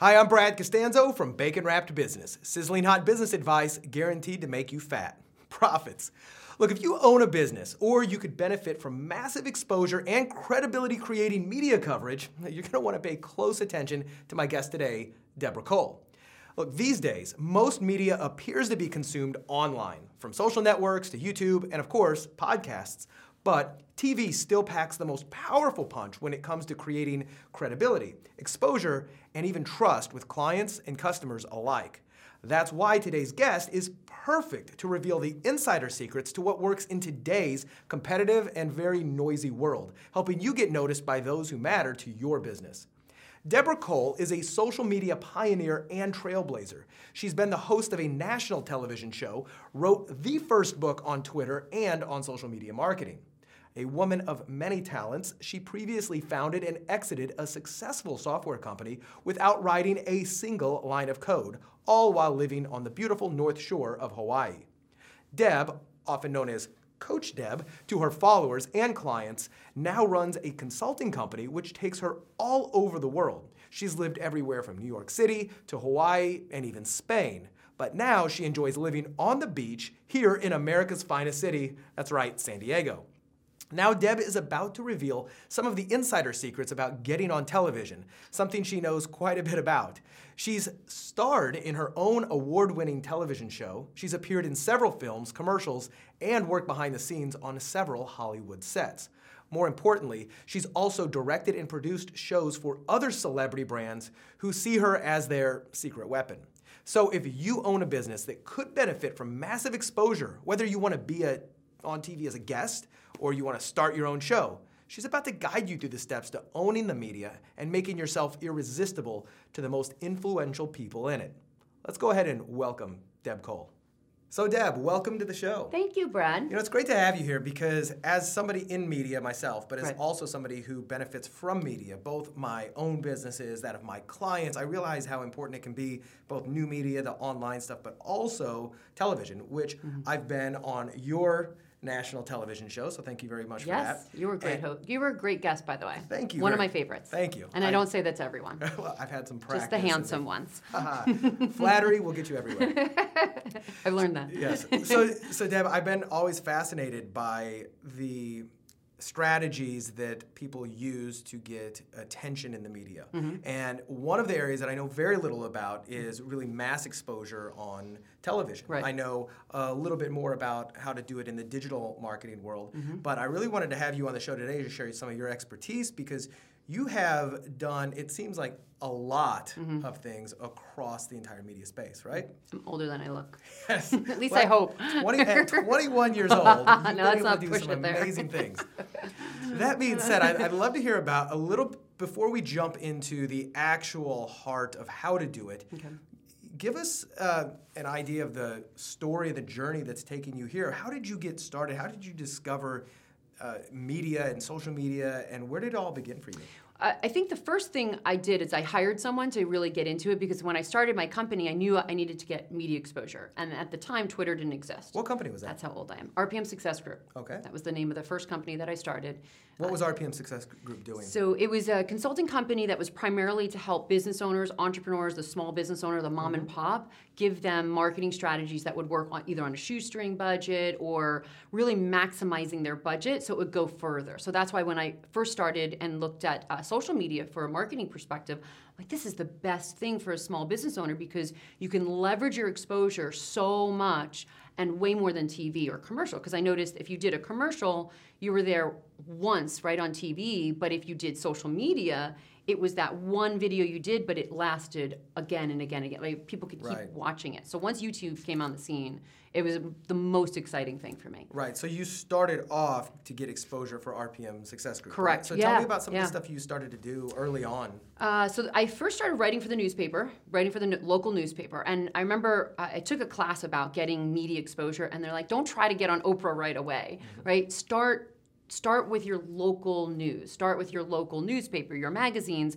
Hi, I'm Brad Costanzo from Bacon Wrapped Business. Sizzling hot business advice guaranteed to make you fat. Profits. Look, if you own a business or you could benefit from massive exposure and credibility creating media coverage, you're going to want to pay close attention to my guest today, Deborah Cole. Look, these days, most media appears to be consumed online, from social networks to YouTube and, of course, podcasts. But TV still packs the most powerful punch when it comes to creating credibility, exposure, and even trust with clients and customers alike. That's why today's guest is perfect to reveal the insider secrets to what works in today's competitive and very noisy world, helping you get noticed by those who matter to your business. Deborah Cole is a social media pioneer and trailblazer. She's been the host of a national television show, wrote the first book on Twitter and on social media marketing. A woman of many talents, she previously founded and exited a successful software company without writing a single line of code, all while living on the beautiful North Shore of Hawaii. Deb, often known as Coach Deb, to her followers and clients, now runs a consulting company which takes her all over the world. She's lived everywhere from New York City to Hawaii and even Spain. But now she enjoys living on the beach here in America's finest city. That's right, San Diego. Now, Deb is about to reveal some of the insider secrets about getting on television, something she knows quite a bit about. She's starred in her own award winning television show, she's appeared in several films, commercials, and worked behind the scenes on several Hollywood sets. More importantly, she's also directed and produced shows for other celebrity brands who see her as their secret weapon. So, if you own a business that could benefit from massive exposure, whether you want to be a, on TV as a guest, or you want to start your own show. She's about to guide you through the steps to owning the media and making yourself irresistible to the most influential people in it. Let's go ahead and welcome Deb Cole. So, Deb, welcome to the show. Thank you, Brad. You know, it's great to have you here because, as somebody in media myself, but as Right. also somebody who benefits from media, both my own businesses, that of my clients, I realize how important it can be, both new media, the online stuff, but also television, which Mm-hmm. I've been on your national television show. So, thank you very much yes, for that. you were a great. You were a great guest, by the way. Thank you One of my favorites. Thank you. And I, I- don't say that to everyone. well, I've had some practice. Just the handsome ones. Flattery will get you everywhere. I've learned that. yes. So, so Deb, I've been always fascinated by the strategies that people use to get attention in the media. Mm-hmm. And one of the areas that I know very little about is really mass exposure on television. Right. I know a little bit more about how to do it in the digital marketing world, Mm-hmm. but I really wanted to have you on the show today to share some of your expertise because you have done, it seems like, a lot Mm-hmm. of things across the entire media space, right? I'm older than I look. Yes. At least I hope. 20, at 21 years old, let's able not do some it there. amazing things. that being said, I'd, I'd love to hear about a little before we jump into the actual heart of how to do it. Okay. Give us uh, an idea of the story, the journey that's taking you here. How did you get started? How did you discover uh, media and social media, and where did it all begin for you? I I think the first thing I did is I hired someone to really get into it because when I started my company, I knew I needed to get media exposure. And at the time, Twitter didn't exist. What company was that? That's how old I am. RPM Success Group. Okay. That was the name of the first company that I started. What was RPM Success Group doing? So it was a consulting company that was primarily to help business owners, entrepreneurs, the small business owner, the mom and pop, give them marketing strategies that would work on either on a shoestring budget or really maximizing their budget so it would go further. So that's why when I first started and looked at uh, social media for a marketing perspective, like this is the best thing for a small business owner because you can leverage your exposure so much and way more than TV or commercial. Because I noticed if you did a commercial, you were there once right on TV, but if you did social media, it was that one video you did, but it lasted again and again and again. Like people could keep Right. watching it. So once YouTube came on the scene, it was the most exciting thing for me. Right. So you started off to get exposure for RPM Success Group. right? Correct. So tell me about some of the stuff you started to do early on. Uh, so I first started writing for the newspaper, writing for the n- local newspaper, and I remember I, I took a class about getting media exposure, and they're like, "Don't try to get on Oprah right away, right? Start start with your local news, start with your local newspaper, your magazines."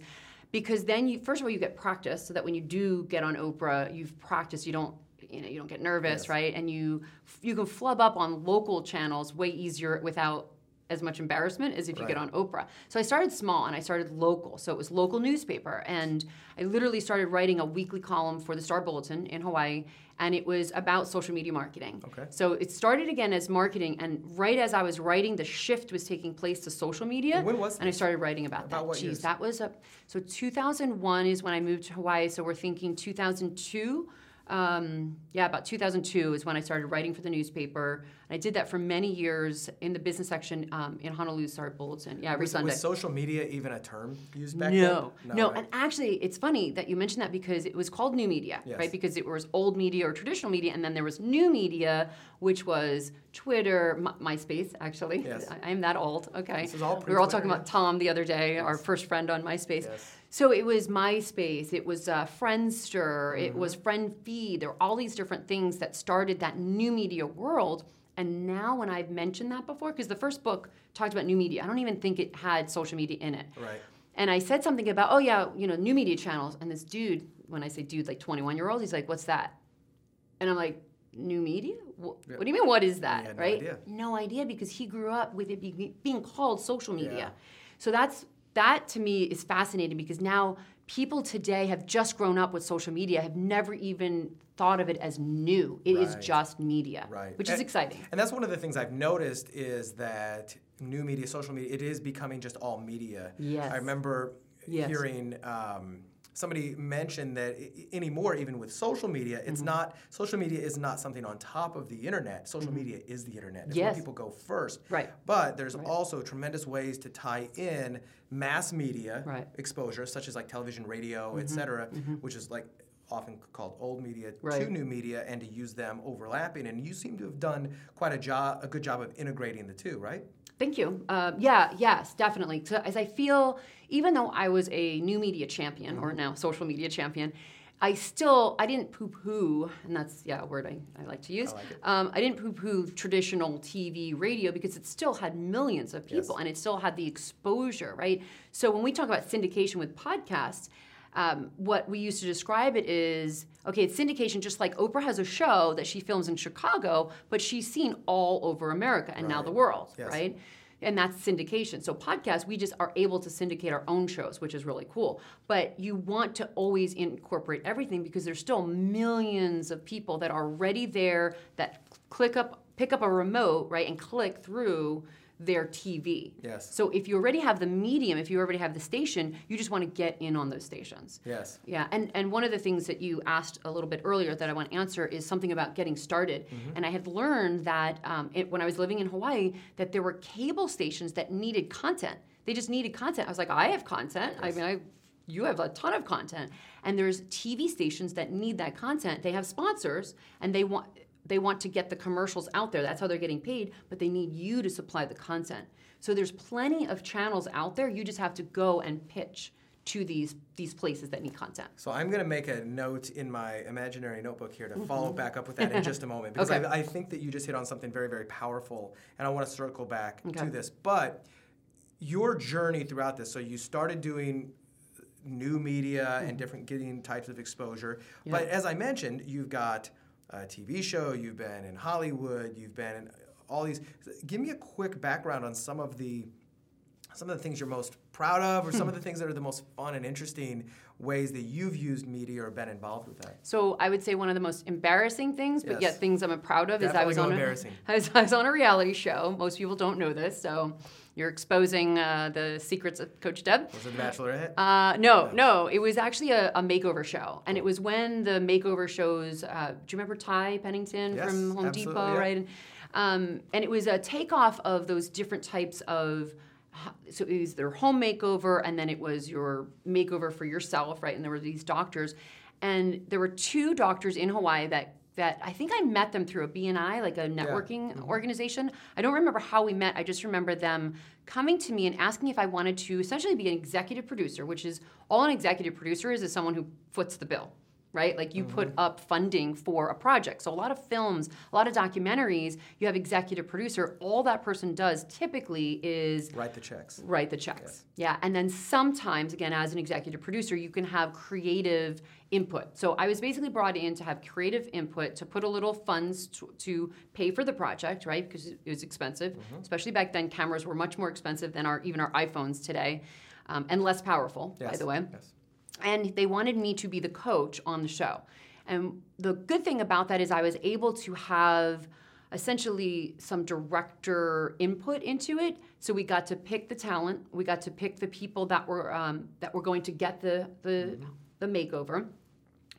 Because then you, first of all, you get practice, so that when you do get on Oprah, you've practiced. You don't, you know, you don't get nervous, Yes. right? And you, you can flub up on local channels way easier without as much embarrassment as if you get on Oprah. So I started small and I started local. So it was local newspaper. And I literally started writing a weekly column for the Star Bulletin in Hawaii. And it was about social media marketing. Okay. So it started again as marketing. And right as I was writing, the shift was taking place to social media. When was And I started writing about, About that. what Jeez, years? that was a, so 2001 is when I moved to Hawaii. So we're thinking 2002. Um, yeah, about 2002 is when I started writing for the newspaper. I did that for many years in the business section um, in Honolulu Star Bulletin. Yeah, every Was, Sunday. was social media even a term used back no, then? no, right? and actually, it's funny that you mentioned that because it was called new media, Yes. right? Because it was old media or traditional media, and then there was new media, which was Twitter, My, MySpace. Actually, Yes. I, I'm that old. Okay, This is all we were all talking about Tom the other day, our first friend on MySpace. Yes. So it was MySpace, it was uh, Friendster, it Mm-hmm. was FriendFeed. There were all these different things that started that new media world. And now, when I've mentioned that before, because the first book talked about new media, I don't even think it had social media in it. Right. And I said something about, oh yeah, you know, new media channels. And this dude, when I say dude, like 21 year old, he's like, what's that? And I'm like, new media? What, Yeah. what do you mean, what is that? no right? idea. No idea because he grew up with it be, being called social media. Yeah. So that's that to me is fascinating because now people today have just grown up with social media, have never even thought of it as new. It is Right. just media, Right. which is exciting. And that's one of the things I've noticed is that new media, social media, it is becoming just all media. Yes. I remember Yes. hearing um, somebody mention that anymore, even with social media, it's Mm-hmm. not, social media is not something on top of the internet. Social media is the internet. It's Yes. where people go first. Right. But there's also tremendous ways to tie in mass media Right. Mm-hmm. exposure, such as like television, radio, et cetera, which is like often called old media to new media, and to use them overlapping. And you seem to have done quite a job, a good job of integrating the two, right? Thank you. Uh, yeah, yes, definitely. So as I feel, even though I was a new media champion or now social media champion, I still I didn't poo-poo, and that's yeah a word I, I like to use. like. Um, I didn't poo-poo traditional TV, radio because it still had millions of people Yes. and it still had the exposure, right? So when we talk about syndication with podcasts. Um, what we used to describe it is okay, it's syndication just like Oprah has a show that she films in Chicago, but she's seen all over America and now the world, Yes. right? And that's syndication. So podcasts, we just are able to syndicate our own shows, which is really cool. But you want to always incorporate everything because there's still millions of people that are already there that click up, pick up a remote, right, and click through their TV. Yes. So if you already have the medium, if you already have the station, you just want to get in on those stations. Yes. Yeah, and, and one of the things that you asked a little bit earlier that I want to answer is something about getting started. And I had learned that um, it, when I was living in Hawaii, that there were cable stations that needed content. They just needed content. I was like, I have content. I mean, I, you have a ton of content. And there's TV stations that need that content. They have sponsors, and they want they want to get the commercials out there. That's how they're getting paid. But they need you to supply the content. So there's plenty of channels out there. You just have to go and pitch to these these places that need content. So I'm going to make a note in my imaginary notebook here to follow mm-hmm. back up with that in just a moment because Okay. I, I think that you just hit on something very, very powerful, and I want to circle back Okay. to this. But your journey throughout this, so you started doing new media and mm-hmm. different getting types of exposure. But as I mentioned, you've got a TV show, you've been in Hollywood, you've been in all these. Give me a quick background on some of the some of the things you're most proud of, or some of the things that are the most fun and interesting ways that you've used media or been involved with that. So I would say one of the most embarrassing things, but Yes. yet things I'm proud of, is I was on a. I was, I was on a reality show. Most people don't know this, so you're exposing uh, the secrets of Coach Deb. Was it The Bachelorette? Uh, no, no, it was actually a, a makeover show, and it was when the makeover shows. Uh, do you remember Ty Pennington Yes, from Home Depot, yeah. right? And, um, and it was a takeoff of those different types of. So it was their home makeover, and then it was your makeover for yourself, right? And there were these doctors, and there were two doctors in Hawaii that that I think I met them through a BNI, like a networking Mm-hmm. organization. I don't remember how we met. I just remember them coming to me and asking if I wanted to essentially be an executive producer, which is all an executive producer is is someone who foots the bill. Right? Like you put Mm-hmm. up funding for a project. So a lot of films, a lot of documentaries, you have executive producer. All that person does typically is Write the checks. write the checks. Yeah. And then sometimes, again, as an executive producer, you can have creative input. So I was basically brought in to have creative input to put a little funds to, to pay for the project, right? Because it was expensive, Mm-hmm. especially back then. Cameras were much more expensive than our even our iPhones today, um, and less powerful, by the way Yes. And they wanted me to be the coach on the show. And the good thing about that is I was able to have essentially some director input into it. So we got to pick the talent, we got to pick the people that were um, that were going to get the the, the makeover.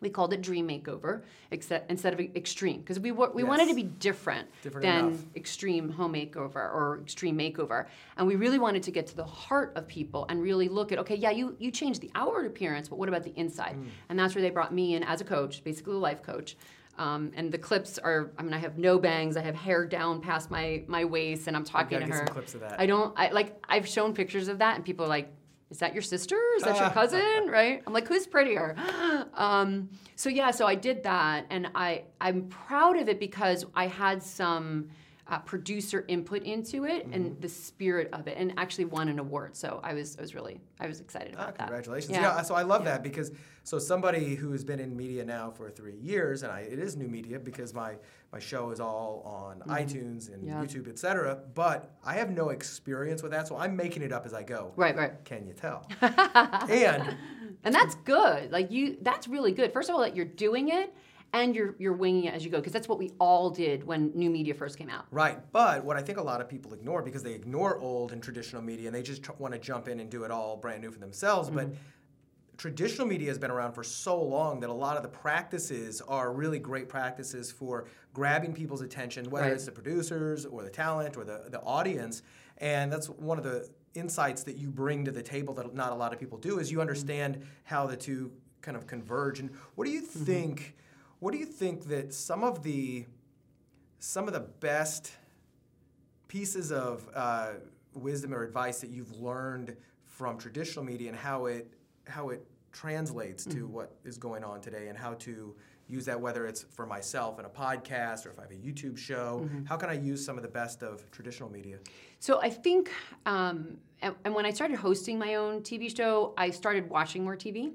We called it Dream Makeover except, instead of Extreme because we we wanted to be different, Different than enough. extreme home makeover or extreme makeover and we really wanted to get to the heart of people and really look at okay yeah you you changed the outward appearance but what about the inside Mm. and that's where they brought me in as a coach basically a life coach um, and the clips are i mean i have no bangs i have hair down past my my waist and i'm talking to her clips of that. i don't i like i've shown pictures of that and people are like is that your sister? Is that your cousin? Right? I'm like, who's prettier? Um, so yeah, so I did that, and I I'm proud of it because I had some uh, producer input into it Mm-hmm. and the spirit of it, and actually won an award. So I was I was really I was excited Ah, about that. congratulations. Yeah. Yeah. so I love that because so somebody who has been in media now for three years, and I, it is new media because my my show is all on iTunes and Mm-hmm. Yeah. YouTube, etc. But I have no experience with that, so I'm making it up as I go. Right, right. Can you tell? and And that's good. Like you, that's really good. First of all, that you're doing it and you're you're winging it as you go because that's what we all did when new media first came out. Right, but what I think a lot of people ignore because they ignore old and traditional media and they just tr- want to jump in and do it all brand new for themselves. But mm-hmm. traditional media has been around for so long that a lot of the practices are really great practices for grabbing people's attention, whether Right. it's the producers or the talent or the, the audience. And that's one of the insights that you bring to the table that not a lot of people do is you mm-hmm. understand how the two kind of converge. And what do you mm-hmm. think? What do you think that some of the some of the best pieces of uh, wisdom or advice that you've learned from traditional media and how it how it translates to what is going on today and how to use that whether it's for myself in a podcast or if I have a YouTube show how can I use some of the best of traditional media So I think, um, and, and when I started hosting my own TV show, I started watching more TV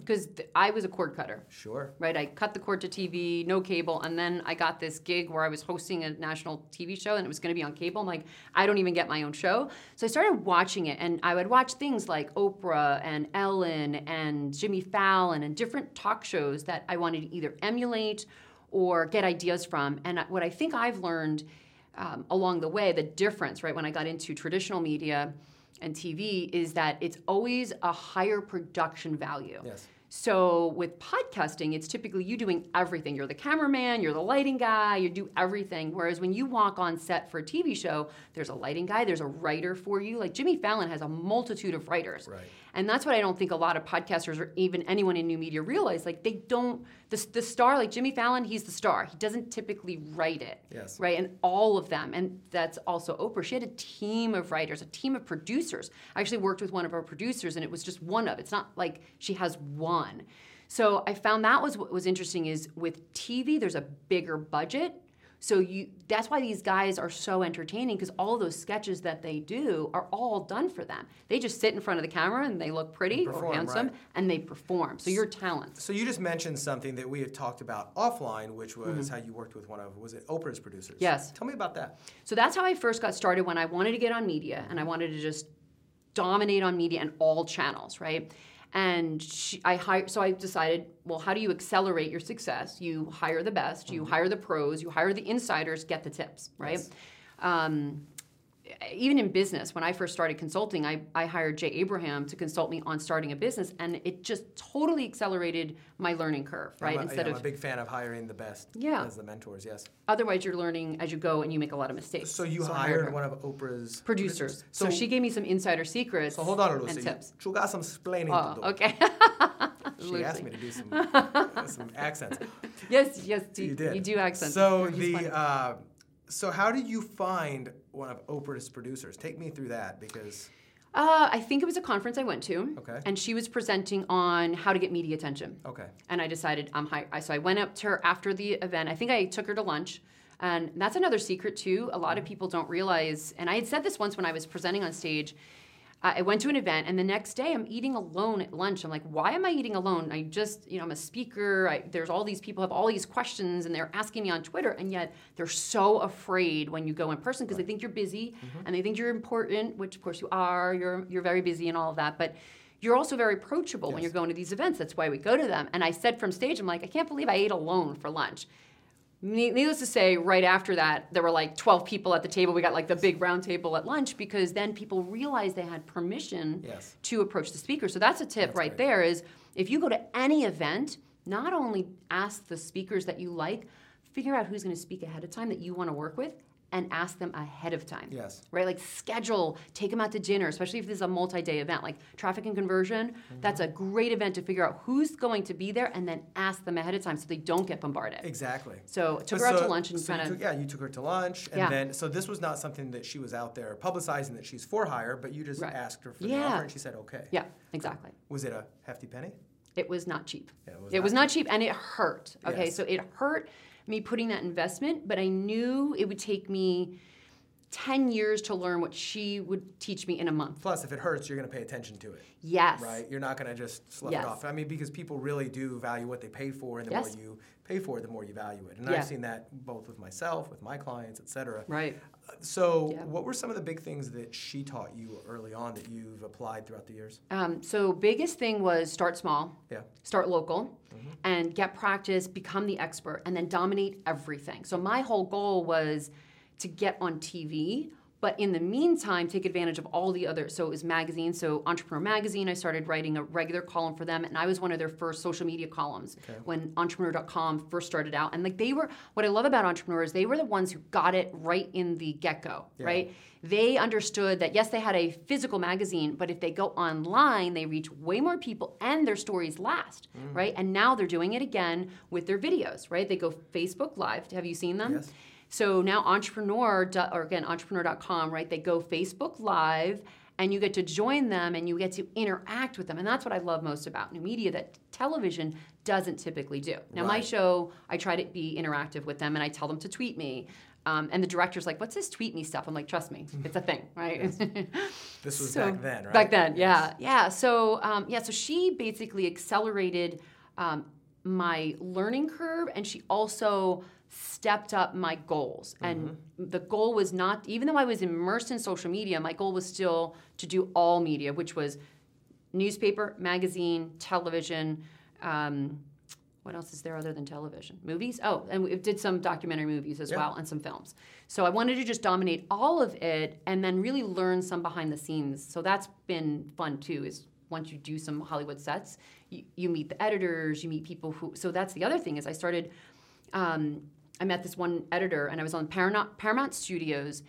because I was a cord cutter. sure Right, I cut the cord to TV, no cable, and then I got this gig where I was hosting a national TV show, and it was going to be on cable. I'm like, I don't even get my own show, so I started watching it, and I would watch things like Oprah and Ellen and Jimmy Fallon and different talk shows that I wanted to either emulate or get ideas from. And what I think I've learned um, along the way, the difference, right, when I got into traditional media and TV, is that it's always a higher production value. yes So with podcasting, it's typically you doing everything. You're the cameraman, you're the lighting guy, you do everything. Whereas when you walk on set for a TV show, there's a lighting guy, there's a writer for you. Like Jimmy Fallon has a multitude of writers. Right. And that's what I don't think a lot of podcasters or even anyone in new media realize. Like they don't, the, the star, like Jimmy Fallon, he's the star. He doesn't typically write it. Yes. Right. And all of them. And that's also Oprah. She had a team of writers, a team of producers. I actually worked with one of our producers and it was just one of. It's not like she has one. So I found that was what was interesting is with TV, there's a bigger budget. So you that's why these guys are so entertaining because all those sketches that they do are all done for them. They just sit in front of the camera and they look pretty or perform, handsome right. and they perform. So your talents. so you just mentioned something that we had talked about offline which was mm-hmm. how you worked with one of was it Oprah's producers Yes. tell me about that So that's how I first got started when I wanted to get on media and I wanted to just dominate on media and all channels, right? And she, I hired, so I decided, well, how do you accelerate your success? You hire the best, you hire the pros, you hire the insiders, get the tips, right? Yes. Um, even in business, when I first started consulting, I, I hired Jay Abraham to consult me on starting a business, and it just totally accelerated my learning curve, right? I'm a, Instead yeah, I'm of a big fan of hiring the best Yeah. as the mentors yes otherwise, you're learning as you go, and you make a lot of mistakes. so you her hired one of Oprah's producers. So, she gave me some insider secrets. So hold on, and Lucy. tips. You got some explaining Oh, to do. okay. She asked me to do some uh, some accents. yes, yes, do, You did. You do accents. So You're- the uh, so how did you find one of Oprah's producers? Take me through that because Uh, I think it was a conference I went to. Okay. And she was presenting on how to get media attention. Okay. And I decided I'm high. I, so I went up to her after the event. I think I took her to lunch. And that's another secret too. A lot of people don't realize. And I had said this once when I was presenting on stage. I went to an event, and the next day I'm eating alone at lunch. I'm like, why am I eating alone? I just, you know, I'm a speaker. I, there's all these people have all these questions, and they're asking me on Twitter, and yet they're so afraid when you go in person because they think you're busy mm-hmm. and they think you're important, which of course you are. You're you're very busy and all of that, but you're also very approachable when you're going to these events. That's why we go to them. And I said from stage, I'm like, I can't believe I ate alone for lunch. Ne- Needless to say, right after that, there were like 12 people at the table. We got like the big round table at lunch because then people realized they had permission Yes. to approach the speaker. So that's a tip That's right great. there is if you go to any event, not only ask the speakers that you like, figure out who's going to speak ahead of time that you want to work with and ask them ahead of time Yes. right? Like schedule, take them out to dinner, especially if this is a multi-day event, like traffic and conversion. Mm-hmm. That's a great event to figure out who's going to be there, and then ask them ahead of time so they don't get bombarded. Exactly. So took But her out to lunch and so kind of took- yeah, you took her to lunch, and Yeah. then so this was not something that she was out there publicizing that she's for hire, but you just Right. asked her for the Yeah. offer, and she said okay. yeah, exactly. Was it a hefty penny? It was not cheap. Yeah, it was, not cheap, and it hurt. Okay, Yes. so it hurt me putting that investment, but I knew it would take me ten years to learn what she would teach me in a month. Plus, if it hurts, you're going to pay attention to it, Yes. right? You're not going to just slough Yes. it off. I mean, because people really do value what they pay for, and the Yes. more you pay for it, the more you value it. And Yeah. I've seen that both with myself, with my clients, et cetera. Right. So, Yeah. what were some of the big things that she taught you early on that you've applied throughout the years? Um, so biggest thing was start small. Yeah. start local and get practice, become the expert, and then dominate everything. So my whole goal was to get on TV. But in the meantime, take advantage of all the other. So it was magazines. So Entrepreneur Magazine, I started writing a regular column for them, and I was one of their first social media columns Okay. when Entrepreneur.com first started out. And like they were, what I love about entrepreneurs, they were the ones who got it right in the get-go, Yeah. right? They understood that yes, they had a physical magazine, but if they go online, they reach way more people and their stories last, Mm. right? And now they're doing it again with their videos, right? They go Facebook Live. Have you seen them? Yes. So now entrepreneur, or again, entrepreneur.com, right? They go Facebook Live and you get to join them and you get to interact with them. And that's what I love most about new media that television doesn't typically do. Now, my show, I try to be interactive with them and I tell them to tweet me. Um, and the director's like, what's this tweet me stuff? I'm like, trust me, it's a thing, right? This was So- back then, right? Back then, yeah, yeah. So um, yeah, so she basically accelerated um, my learning curve, and she also stepped up my goals. And Mm-hmm. the goal was not, even though I was immersed in social media, my goal was still to do all media, which was newspaper, magazine, television. Um, what else is there other than television? Movies? Oh, and we did some documentary movies as Yeah. well and some films. So I wanted to just dominate all of it and then really learn some behind the scenes. So that's been fun too. Is once you do some Hollywood sets, you, you meet the editors, you meet people who. So that's the other thing is I started. Um, I met this one editor and I was on Paramount, Paramount Studios.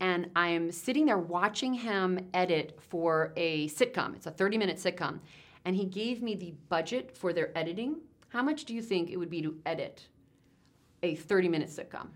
And I'm sitting there watching him edit for a sitcom. It's a 30 minute sitcom. And he gave me the budget for their editing. How much do you think it would be to edit a 30 minute sitcom?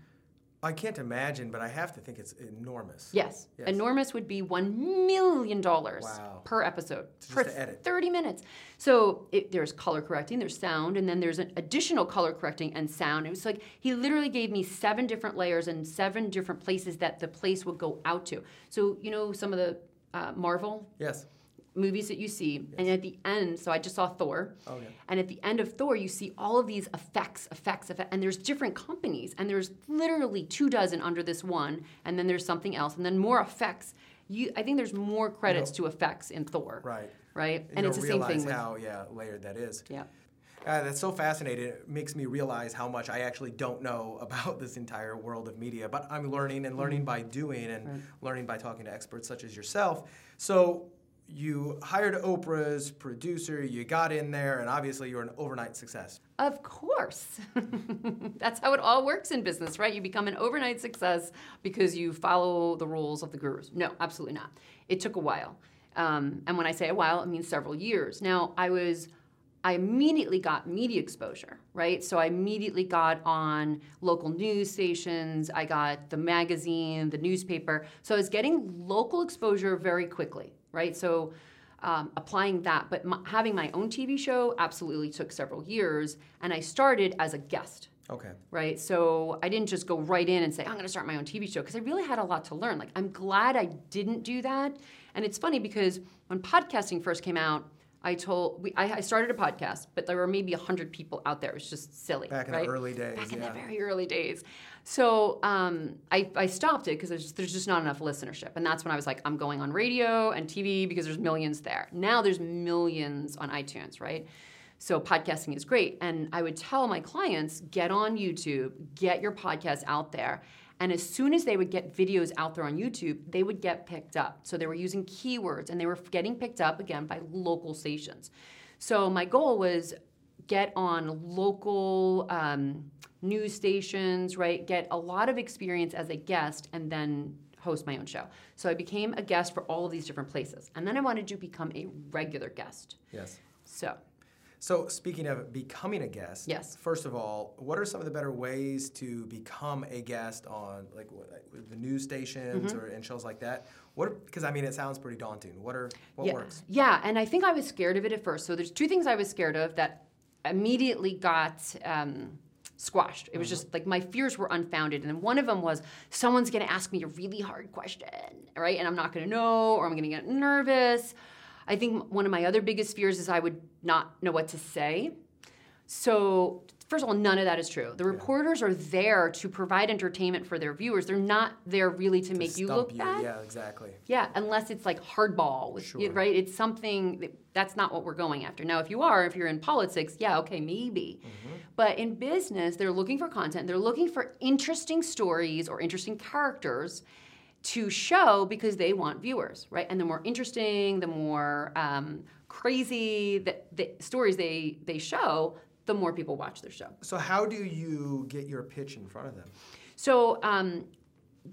I can't imagine, but I have to think it's enormous. Yes. Yes. Enormous would be $1 million Wow. per episode Just for to edit. 30 minutes. So it, there's color correcting, there's sound, and then there's an additional color correcting and sound. It was like he literally gave me seven different layers and seven different places that the place would go out to. So, you know, some of the uh, Marvel Yes. Movies that you see, and at the end, so I just saw Thor. Oh, yeah. And at the end of Thor, you see all of these effects, effects, effects, and there's different companies, and there's literally two dozen under this one, and then there's something else, and then more effects. You, I think there's more credits to effects in Thor, Right. right? You And it's the same thing with how yeah layered that is. yeah. Uh, that's so fascinating. It makes me realize how much I actually don't know about this entire world of media. But I'm learning and learning by doing and Right. learning by talking to experts such as yourself. So you hired Oprah's producer, you got in there, and obviously you're an overnight success. Of course. That's how it all works in business, right? You become an overnight success because you follow the rules of the gurus. No, absolutely not. It took a while. Um, and when I say a while, it means several years. Now, I was, I immediately got media exposure, right? So I immediately got on local news stations, I got the magazine, the newspaper. So I was getting local exposure very quickly. Right? So um, applying that, but m- having my own TV show absolutely took several years, and I started as a guest. Okay. Right. So I didn't just go right in and say, I'm going to start my own TV show because I really had a lot to learn. Like, I'm glad I didn't do that. And it's funny because when podcasting first came out, I told, we, I, I started a podcast, but there were maybe 100 people out there. It was just silly. Back in right? the early days. Back in yeah. the very early days. So um, I, I stopped it because there's, there's just not enough listenership. And that's when I was like, I'm going on radio and TV because there's millions there. Now there's millions on iTunes, right? So podcasting is great. And I would tell my clients, get on YouTube, get your podcast out there. And as soon as they would get videos out there on YouTube, they would get picked up. So they were using keywords and they were getting picked up again by local stations. So my goal was get on local um, news stations, right? Get a lot of experience as a guest and then host my own show. So I became a guest for all of these different places. And then I wanted to become a regular guest. Yes. So So speaking of becoming a guest, Yes. First of all, what are some of the better ways to become a guest on like the news stations Mm-hmm. or and shows like that? What? Because I mean, it sounds pretty daunting. What are what yeah. works? Yeah, and I think I was scared of it at first. So there's two things I was scared of that immediately got um, squashed. It was Mm-hmm. just like my fears were unfounded, and one of them was someone's going to ask me a really hard question, right? And I'm not going to know, or I'm going to get nervous. I think one of my other biggest fears is I would not know what to say. So, first of all, none of that is true. The reporters are there to provide entertainment for their viewers. They're not there really to, make you look bad. Yeah, exactly. Yeah, unless it's like hardball, with, Sure. right? It's something that, that's not what we're going after. Now, if you are, if you're in politics, yeah, okay, maybe. Mm-hmm. But in business, they're looking for content. They're looking for interesting stories or interesting characters to show because they want viewers, right? And the more interesting, the more um, crazy the, the stories they they show, the more people watch their show. So how do you get your pitch in front of them? So um,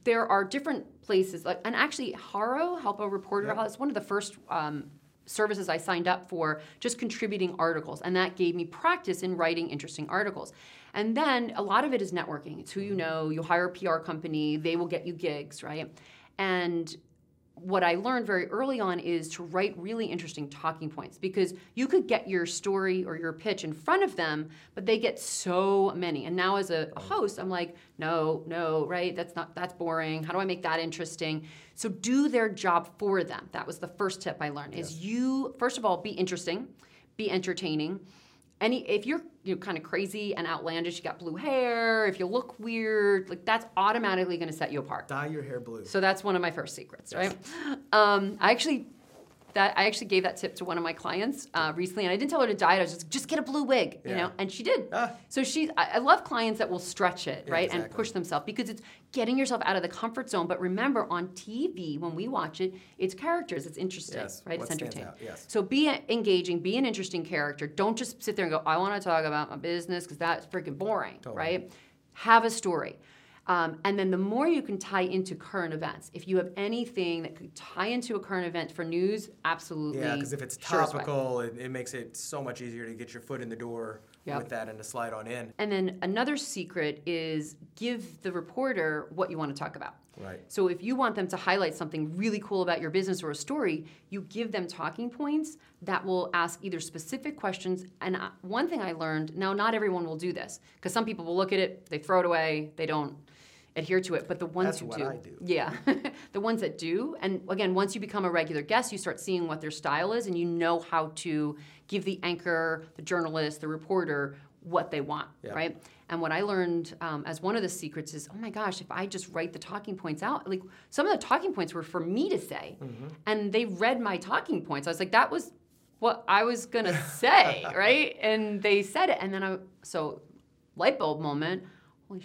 there are different places, like, and actually, Haro, Help a Reporter, Yeah. is one of the first um, services I signed up for, just contributing articles, and that gave me practice in writing interesting articles. And then a lot of it is networking. It's who you know. You hire a PR company; they will get you gigs, right? And what I learned very early on is to write really interesting talking points because you could get your story or your pitch in front of them, but they get so many. And now as a oh. host, I'm like, no, no, right? That's not that's boring. How do I make that interesting? So do their job for them. That was the first tip I learned is you first of all be interesting, be entertaining. Any if you're you know, kind of crazy and outlandish, you got blue hair, if you look weird, like that's automatically going to set you apart. Dye your hair blue. So that's one of my first secrets, right? Um, I actually that I actually gave that tip to one of my clients uh, recently, and I didn't tell her to dye it. I was just just get a blue wig, you know, and she did. Ah. So she, I, I love clients that will stretch it, Yeah, right, and push themselves because it's getting yourself out of the comfort zone. But remember, on TV when we watch it, it's characters, it's interesting, Yes, right? it's entertaining. yes. So be engaging, be an interesting character. Don't just sit there and go, I want to talk about my business because that's freaking boring, Totally. right? Have a story. Um, and then the more you can tie into current events, if you have anything that could tie into a current event for news, absolutely. Yeah, because if it's sure topical, it, it makes it so much easier to get your foot in the door Yep. with that and to slide on in. And then another secret is give the reporter what you want to talk about. Right. So if you want them to highlight something really cool about your business or a story, you give them talking points that will ask either specific questions. And uh, one thing I learned, now not everyone will do this because some people will look at it, they throw it away, they don't adhere to it. But the ones That's who what do, I do. yeah, the ones that do, and again, once you become a regular guest, you start seeing what their style is, and you know how to give the anchor, the journalist, the reporter what they want, Yeah. right? And what I learned um, as one of the secrets is, oh my gosh, if I just write the talking points out, like some of the talking points were for me to say, Mm-hmm. and they read my talking points. I was like, that was what I was gonna say, right? And they said it, and then I so light bulb moment. Holy,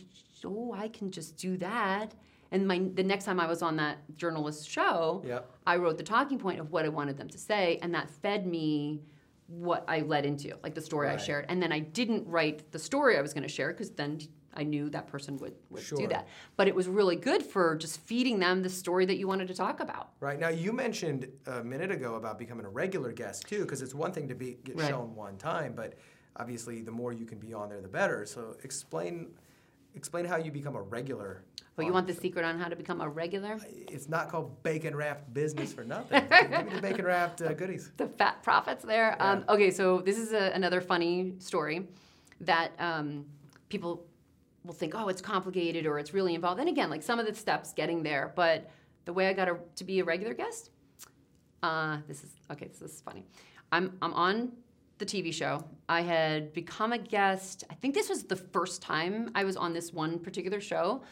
oh, I can just do that. And my the next time I was on that journalist show, Yep. I wrote the talking point of what I wanted them to say, and that fed me what I led into, like the story I shared. And then I didn't write the story I was going to share because then I knew that person would, would Sure. do that. But it was really good for just feeding them the story that you wanted to talk about. Right now, you mentioned a minute ago about becoming a regular guest too, because it's one thing to be get Right. shown one time, but obviously the more you can be on there, the better. So explain explain how you become a regular. Oh, you want the secret on how to become a regular? It's not called bacon wrapped business for nothing. Give me the bacon wrapped uh, goodies. the fat profits there. Um, okay, so this is a, another funny story that um, people will think, oh, it's complicated or it's really involved. And again, like some of the steps getting there, but the way I got a, to be a regular guest, uh, this is okay. This is funny. I'm I'm on the TV show. I had become a guest. I think this was the first time I was on this one particular show.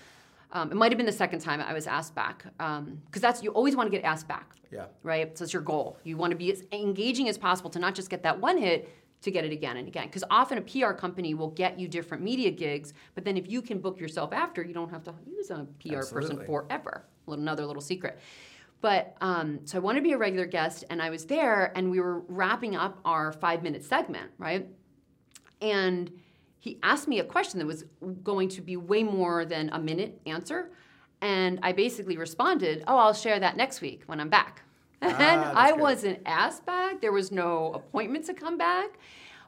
Um, it might have been the second time I was asked back because that's you always want to get asked back Yeah. right? So it's your goal. You want to be as engaging as possible to not just get that one hit, to get it again and again. Because often a PR company will get you different media gigs, but then if you can book yourself after, you don't have to use a PR person forever. Little- Another little secret. But um, so I wanted to be a regular guest, and I was there, and we were wrapping up our five minute segment, right? And he asked me a question that was going to be way more than a minute answer. And I basically responded, Oh, I'll share that next week when I'm back. And I good. wasn't asked back. There was no appointment to come back.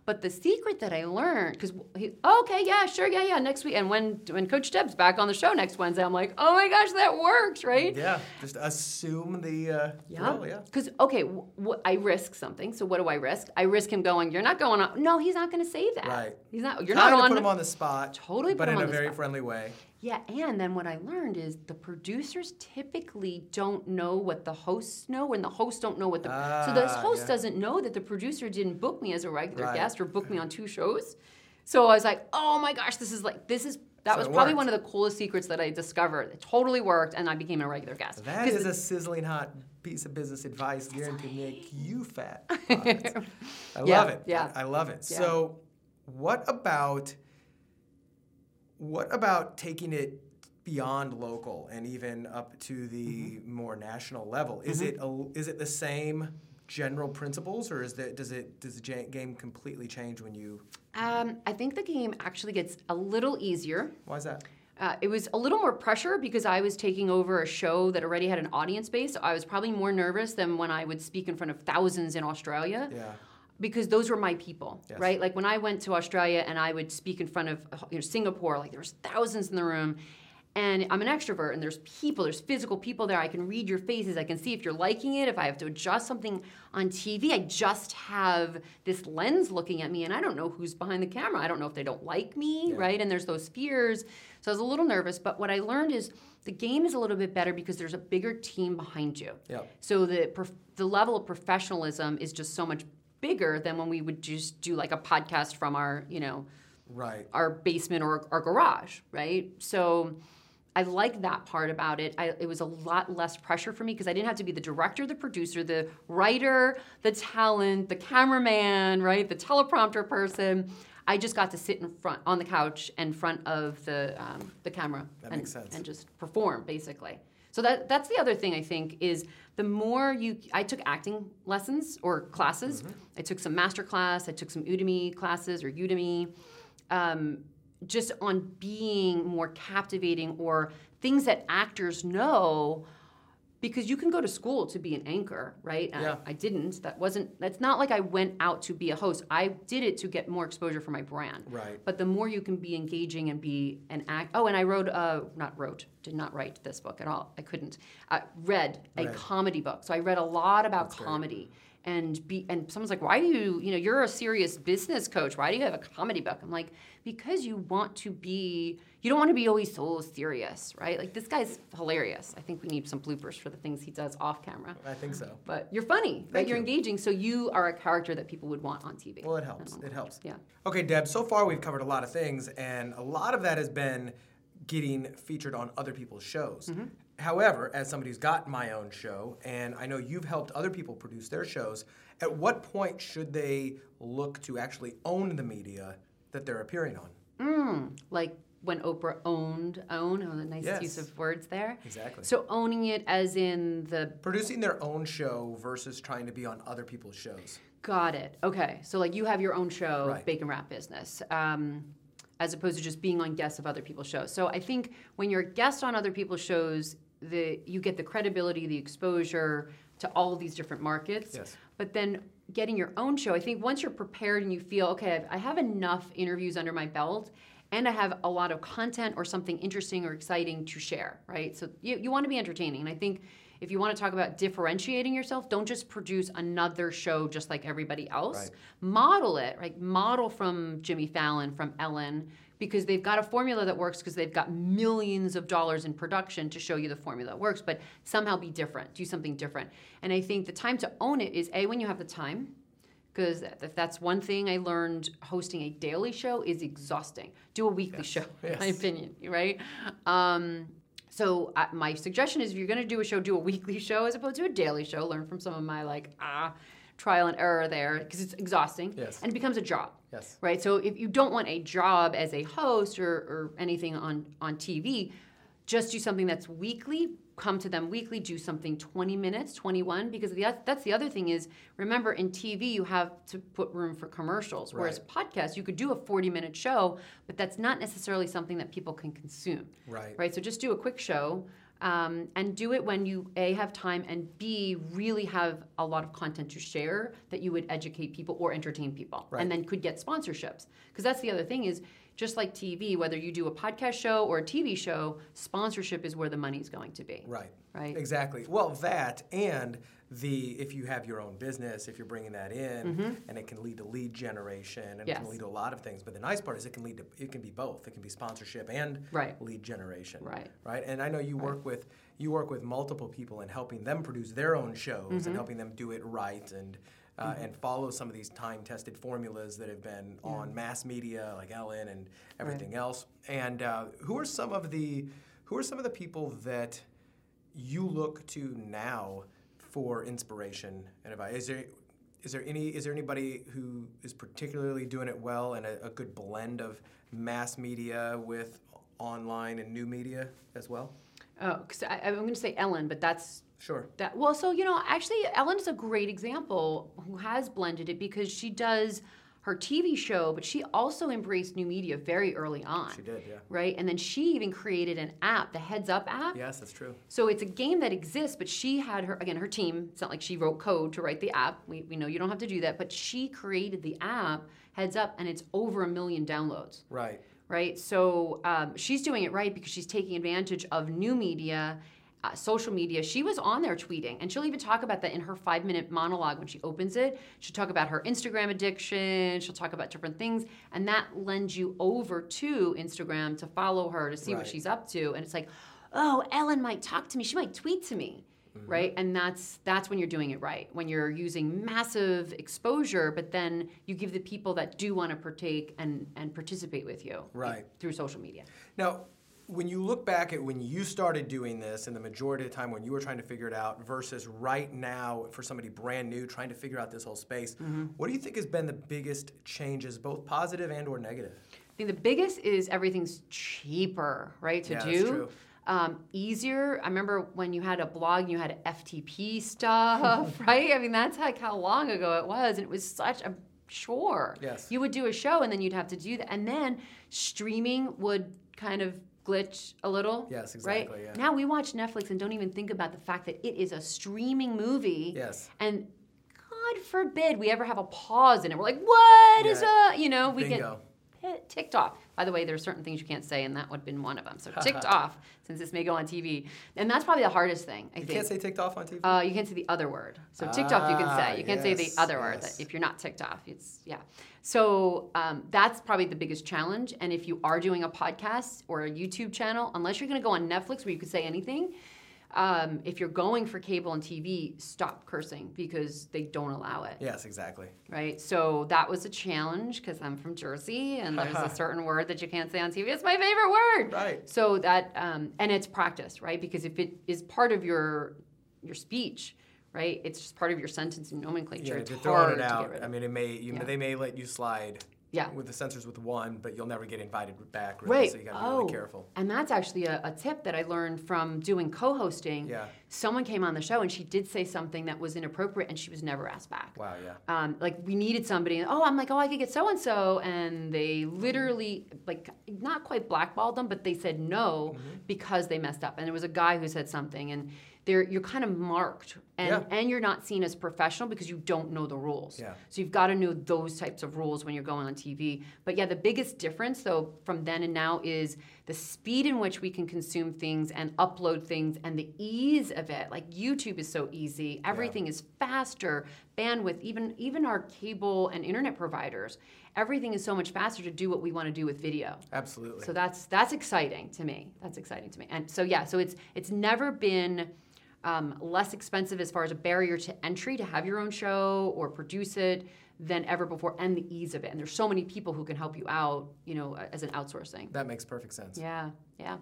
But the secret that I learned, because he, okay, yeah, sure, yeah, yeah, next week. And when when Coach Deb's back on the show next Wednesday, I'm like, oh my gosh, that works, right? Yeah. Just assume the uh, role, yeah. Because okay, w- w- I risk something. So what do I risk? I risk him going. You're not going on. No, he's not going to say that. Right. He's not. You're not of on. put him on the spot. Totally But put him in a very spot. friendly way. Yeah, and then what I learned is the producers typically don't know what the hosts know, and the hosts don't know what the so the Ah, host yeah. doesn't know that the producer didn't book me as a regular Right. guest or book me on two shows. So I was like, oh my gosh, this is like this is that So was probably worked. one of the coolest secrets that I discovered. It totally worked, and I became a regular guest. That is a sizzling hot piece of business advice guaranteed to make you fat. I Yeah, love it. yeah. I love it. Yeah. So, what about what about taking it beyond local and even up to the Mm-hmm. more national level? Is it a, is it the same general principles, or is that does it does the game completely change when you? Um, I think the game actually gets a little easier. Why is that? Uh, it was a little more pressure because I was taking over a show that already had an audience base. So I was probably more nervous than when I would speak in front of thousands in Australia Yeah. Because those were my people, Yes. right? Like when I went to Australia and I would speak in front of you know Singapore, like there was thousands in the room. And I'm an extrovert, and there's people, there's physical people there. I can read your faces. I can see if you're liking it. If I have to adjust something on TV, I just have this lens looking at me, and I don't know who's behind the camera. I don't know if they don't like me, Yeah. right? And there's those fears. So I was a little nervous, but what I learned is the game is a little bit better because there's a bigger team behind you. Yep. So the prof- the level of professionalism is just so much bigger than when we would just do like a podcast from our you know Right. our basement or our garage, right? So I like that part about it. I, it was a lot less pressure for me because I didn't have to be the director, the producer, the writer, the talent, the cameraman, right? The teleprompter person. I just got to sit in front on the couch in front of the um, the camera That and, makes sense. and just perform basically. So that that's the other thing I think is the more you I took acting lessons or classes. Mm-hmm. I took some master class, I took some Udemy classes or Udemy um, just on being more captivating or things that actors know because you can go to school to be an anchor, right? And Yeah. I, I didn't. That wasn't. That's not like I went out to be a host. I did it to get more exposure for my brand. Right. But the more you can be engaging and be an act. Oh, and I wrote. Uh, not wrote. Did not write this book at all. I couldn't. Uh, read a comedy book. So I read a lot about That's comedy. And be and someone's like, why do you, you know, you're a serious business coach. Why do you have a comedy book? I'm like, because you want to be, you don't want to be always so serious, right? Like this guy's hilarious. I think we need some bloopers for the things he does off camera. I think so. But you're funny, right? Thank You're you. engaging, so you are a character that people would want on TV. Well, it helps. It helps. Yeah. Okay, Deb, so far we've covered a lot of things, and a lot of that has been getting featured on other people's shows. Mm-hmm. However, as somebody who's got my own show, and I know you've helped other people produce their shows, at what point should they look to actually own the media that they're appearing on? Mm, like when Oprah owned, own, oh, the nice Yes. use of words there. Exactly. So owning it as in the Producing their own show versus trying to be on other people's shows. Got it. Okay. So like you have your own show, Right. Bacon Wrap Business, um, as opposed to just being on guests of other people's shows. So I think when you're a guest on other people's shows, the you get the credibility, the exposure to all these different markets. Yes. But then getting your own show, I think once you're prepared and you feel okay, I've, I have enough interviews under my belt, and I have a lot of content or something interesting or exciting to share, right? So you, you want to be entertaining. And I think if you want to talk about differentiating yourself, don't just produce another show just like everybody else. Right. Model it, right? Model from Jimmy Fallon, from Ellen, because they've got a formula that works because they've got millions of dollars in production to show you the formula that works, but somehow be different, do something different. And I think the time to own it is A, when you have the time, because if that's one thing I learned hosting a daily show is exhausting. Do a weekly Yes, show, in my opinion, right? Um, so my suggestion is if you're going to do a show, do a weekly show as opposed to a daily show. Learn from some of my like ah trial and error there because it's exhausting Yes. and it becomes a job. Yes. Right. So if you don't want a job as a host or, or anything on on TV, just do something that's weekly. Come to them weekly. Do something 20 minutes, 21. Because the that's the other thing is remember in TV you have to put room for commercials. Whereas podcast you could do a 40 minute show, but that's not necessarily something that people can consume Right. right? So just do a quick show um, and do it when you a have time and b really have a lot of content to share that you would educate people or entertain people, Right. and then could get sponsorships. Because that's the other thing is just like TV, whether you do a podcast show or a TV show, sponsorship is where the money's going to be. Right. Right. Exactly. Well, that and the if you have your own business, if you're bringing that in, and it can lead to lead generation, and it can Mm-hmm. Lead to a lot of things. But the nice part is it can lead to it can be both. It can be sponsorship and Right. lead generation. Right. Right. And I know you work with you work with multiple people and helping them produce their own shows Mm-hmm. and helping them do it right and. Uh, And follow some of these time-tested formulas that have been on mass media, like Ellen and everything else. And uh, who are some of the who are some of the people that you look to now for inspiration and advice? Is there is there any is there anybody who is particularly doing it well and a, a good blend of mass media with online and new media as well? Oh, because I'm going to say Ellen, but that's Sure. That well, so you know, actually, Ellen is a great example who has blended it because she does her TV show, but she also embraced new media very early on. She did, yeah. Right, and then she even created an app, the Heads Up app. Yes, that's true. So it's a game that exists, but she had her again her team. It's not like she wrote code to write the app. We, we know you don't have to do that, but she created the app Heads Up, and it's over a million downloads Right. right? So um, she's doing it right because she's taking advantage of new media, uh, social media. She was on there tweeting, and she'll even talk about that in her five minute monologue when she opens it. She'll talk about her Instagram addiction, she'll talk about different things, and that lends you over to Instagram to follow her to see what she's up to. And it's like, oh, Ellen might talk to me, she might tweet to me. Mm-hmm. Right, and that's that's when you're doing it right. When you're using massive exposure, but then you give the people that do want to partake and and participate with you Right. through social media. Now, when you look back at when you started doing this and the majority of the time when you were trying to figure it out versus right now for somebody brand new trying to figure out this whole space, Mm-hmm. what do you think has been the biggest changes, both positive and or negative? I think the biggest is everything's cheaper, right, to Yeah, do. that's true. Um, easier. I remember when you had a blog you had FTP stuff, right? I mean, that's like how long ago it was, and it was such a chore. Yes. You would do a show and then you'd have to do that, and then streaming would kind of glitch a little. Yes, exactly, Right? yeah. Now we watch Netflix and don't even think about the fact that it is a streaming movie. Yes. And God forbid we ever have a pause in it. We're like, what is Yeah. a, you know, we Bingo. get ticked off. By the way, there are certain things you can't say, and that would have been one of them. So ticked off, since this may go on TV, and that's probably the hardest thing. I You think. can't say ticked off on TV? Uh, you can't say the other word. So ticked off, you can Ah, say. You can't say the yes, other word yes. that if you're not ticked off. It's yeah. So um, that's probably the biggest challenge. And if you are doing a podcast or a YouTube channel, unless you're going to go on Netflix where you could say anything, um, if you're going for cable and TV, stop cursing because they don't allow it yes, exactly. right? So that was a challenge because I'm from Jersey and there's a certain word that you can't say on TV. It's my favorite word. Right. So that um, and it's practice, right? Because if it is part of your your speech, right, it's just part of your sentence and nomenclature. Yeah, it's if you're throwing hard it to out, get rid I mean, it may you, Yeah. they may let you slide. Yeah. With the censors with one, but you'll never get invited back. Really, Right. So you got to be oh, really careful. and that's actually a, a tip that I learned from doing co-hosting. Yeah. Someone came on the show and she did say something that was inappropriate, and she was never asked back. Wow. Yeah. um, like we needed somebody and oh i'm like oh i could get so and so and they literally like not quite blackballed them but they said no Mm-hmm. because they messed up and there was a guy who said something and they're you're kind of marked and Yeah. and you're not seen as professional because you don't know the rules. Yeah. So you've got to know those types of rules when you're going on TV. But yeah, the biggest difference though from then and now is the speed in which we can consume things and upload things and the ease of it. Like YouTube is so easy. Everything is faster, bandwidth, even even our cable and internet providers. Everything is so much faster to do what we want to do with video. Absolutely. So that's that's exciting to me. That's exciting to me. And so yeah, so it's it's never been um, less expensive as far as a barrier to entry to have your own show or produce it than ever before, and the ease of it. And there's so many people who can help you out, you know, as an outsourcing. that makes perfect sense. Yeah, yeah.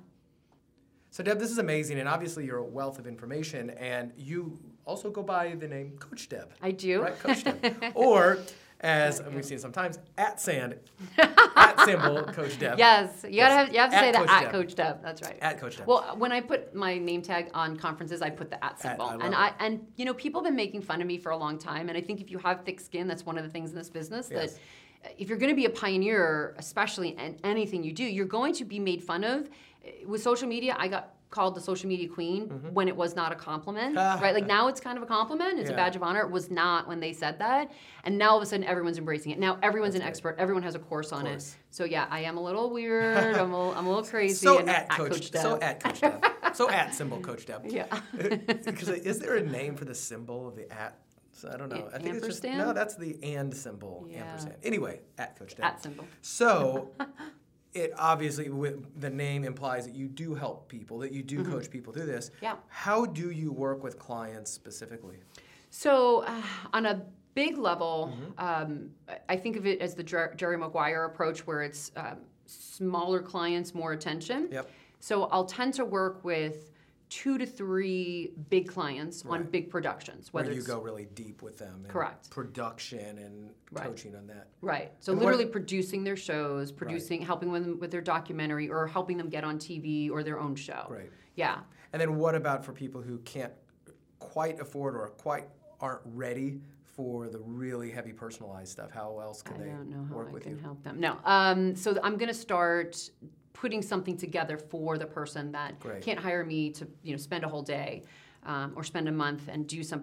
So, Deb, this is amazing, and obviously you're a wealth of information, and you also go by the name Coach Deb. I do. Right, Coach Deb. or, as we've seen sometimes, at Sand, at symbol Coach Deb. Yes, you gotta have you have to At say that Coach at Deb. Coach Deb. That's right. At Coach Deb. Well, when I put my name tag on conferences, I put the at symbol, I love and it. I and you know people have been making fun of me for a long time, and I think if you have thick skin, that's one of the things in this business Yes. that. If you're going to be a pioneer, especially in anything you do, you're going to be made fun of. With social media, I got called the social media queen when it was not a compliment, right? Like now it's kind of a compliment. It's Mm-hmm. Yeah. a badge of honor. It was not when they said that, and now all of a sudden everyone's embracing it. Now everyone's an expert. Everyone has a course on course. it. So yeah, I am a little weird. I'm a, little- I'm a little crazy. so and at Coach, Deb. so at Coach Deb. so at symbol Coach Deb. Yeah. Because is there a name for the symbol of the at? So I don't know. I think it's just Ampersand? no. That's the and symbol. Yeah. Ampersand. Anyway, at Coach Deb. At symbol. So, it obviously with the name implies that you do help people, that you do coach people through this. Mm-hmm. Yeah. How do you work with clients specifically? So, uh, on a big level, Mm-hmm. um, I- I think of it as the Jer- Jerry Maguire approach, where it's um, smaller clients, more attention. Yep. So, I'll tend to work with two to three big clients on big productions. Where Whether you go really deep with them. and Correct. Production and Right. coaching on that. Right. So And what- literally producing their shows, producing, helping them with their documentary, or helping them get on TV or their own show. Right. Yeah. And then what about for people who can't quite afford or quite aren't ready for the really heavy personalized stuff? How else I can they don't know how work I with can you? help them. No. Um, so I'm going to start putting something together for the person that Great. can't hire me to you know spend a whole day. Um, or spend a month and do some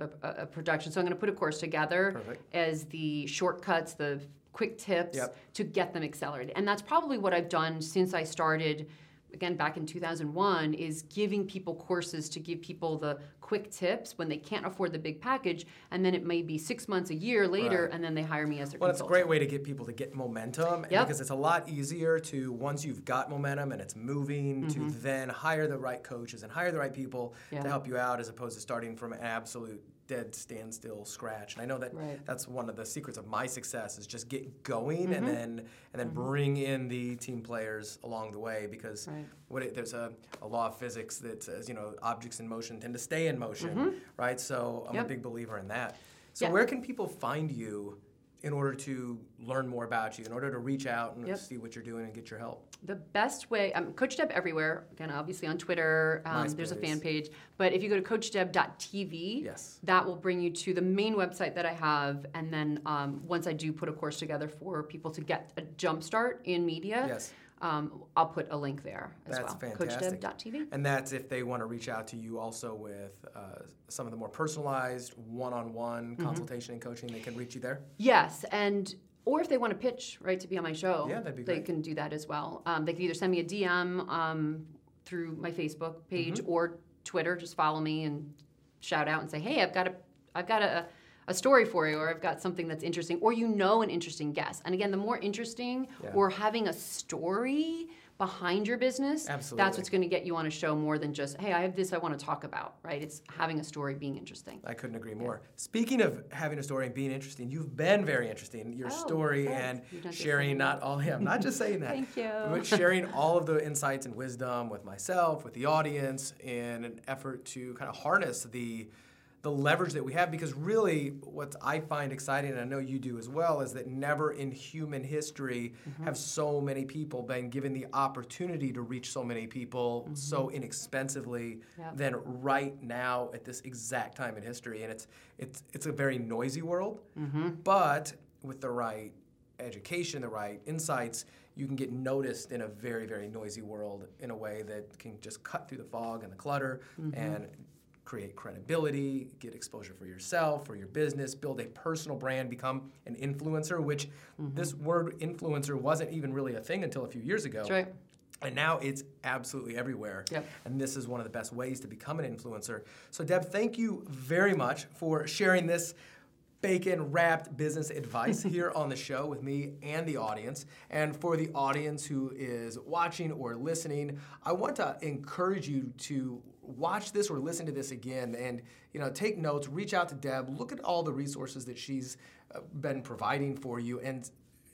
production. So I'm going to put a course together Perfect. as the shortcuts, the quick tips Yep. to get them accelerated. And that's probably what I've done since I started again back in 2001 is giving people courses to give people the quick tips when they can't afford the big package and then it may be 6 months a year later Right. and then they hire me as their coach. Well, it's a great way to get people to get momentum Yep. because it's a lot easier to once you've got momentum and it's moving to then hire the right coaches and hire the right people Mm-hmm. Yeah. to help you out as opposed to starting from an absolute dead standstill scratch. And I know that Right. that's one of the secrets of my success is just get going Mm-hmm. and then and then bring in the team players along the way because Right. what it, there's a, a law of physics that says you know objects in motion tend to stay in motion, right? So I'm a Mm-hmm. Big believer in that. So Yeah. where can people find you in order to learn more about you, in order to reach out and Yep. see what you're doing and get your help? The best way, um, Coach Deb everywhere. Again, obviously on Twitter, um, there's a fan page. But if you go to CoachDeb.tv, Yes. that will bring you to the main website that I have. And then um, once I do put a course together for people to get a jump start in media, Yes. Um, I'll put a link there as That's well. fantastic. CoachDeb.tv. And that's if they want to reach out to you also with uh, some of the more personalized one-on-one Mm-hmm. consultation and coaching, they can reach you there. Yes, and or if they want to pitch, right, to be on my show, Yeah, that'd be they great. can do that as well. Um, they can either send me a DM um, through my Facebook page Mm-hmm. or Twitter. Just follow me and shout out and say, "Hey, I've got a, I've got a." A story for you, or I've got something that's interesting, or you know an interesting guest. And again, the more interesting Yeah. or having a story behind your business, Absolutely. that's what's going to get you on a show more than just, hey, I have this I want to talk about, right? It's having a story being interesting. I couldn't agree more. Speaking of having a story and being interesting, you've been very interesting. Your Oh, story thanks. and You're not just sharing not all yeah, I'm not just saying that. Thank you. But sharing all of the insights and wisdom with myself, with the audience, in an effort to kind of harness the the leverage that we have because really what I find exciting and I know you do as well is that never in human history Mm-hmm. have so many people been given the opportunity to reach so many people so inexpensively Mm-hmm. Yep. than right now at this exact time in history and it's it's it's a very noisy world Mm-hmm. but with the right education the right insights you can get noticed in a very very noisy world in a way that can just cut through the fog and the clutter Mm-hmm. and create credibility, get exposure for yourself, for your business, build a personal brand, become an influencer, which Mm-hmm. this word influencer wasn't even really a thing until a few years ago. Right. And now it's absolutely everywhere. Yep. And this is one of the best ways to become an influencer. So, Deb, thank you very much for sharing this bacon wrapped business advice here on the show with me and the audience. And for the audience who is watching or listening, I want to encourage you to watch this or listen to this again and you know take notes reach out to deb look at all the resources that she's uh, been providing for you and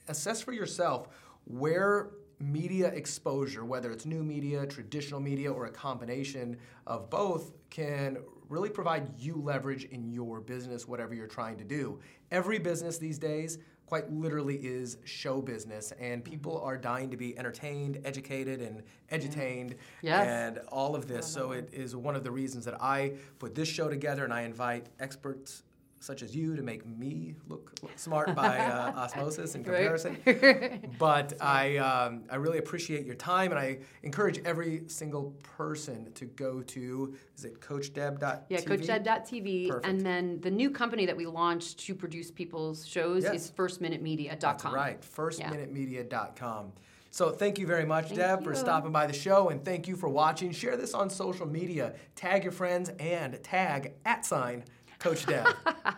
assess for yourself where media exposure, whether it's new media, traditional media, or a combination of both, can really provide you leverage in your business, whatever you're trying to do. Every business these days, quite literally, is show business, and people are dying to be entertained, educated, and edutained, Yes. and all of this. So, it is one of the reasons that I put this show together, and I invite experts such as you to make me look smart by uh, osmosis and comparison. But I, um, I really appreciate your time, and I encourage every single person to go to is it CoachDeb.tv? Yeah, CoachDeb.tv. Perfect. And then the new company that we launched to produce people's shows Yes. is firstminutemedia.com. That's right, firstminutemedia.com. So thank you very much, Deb, for stopping by the show, and thank you for watching. Share this on social media, tag your friends, and tag at sign Coach Deb.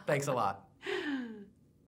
Thanks a lot.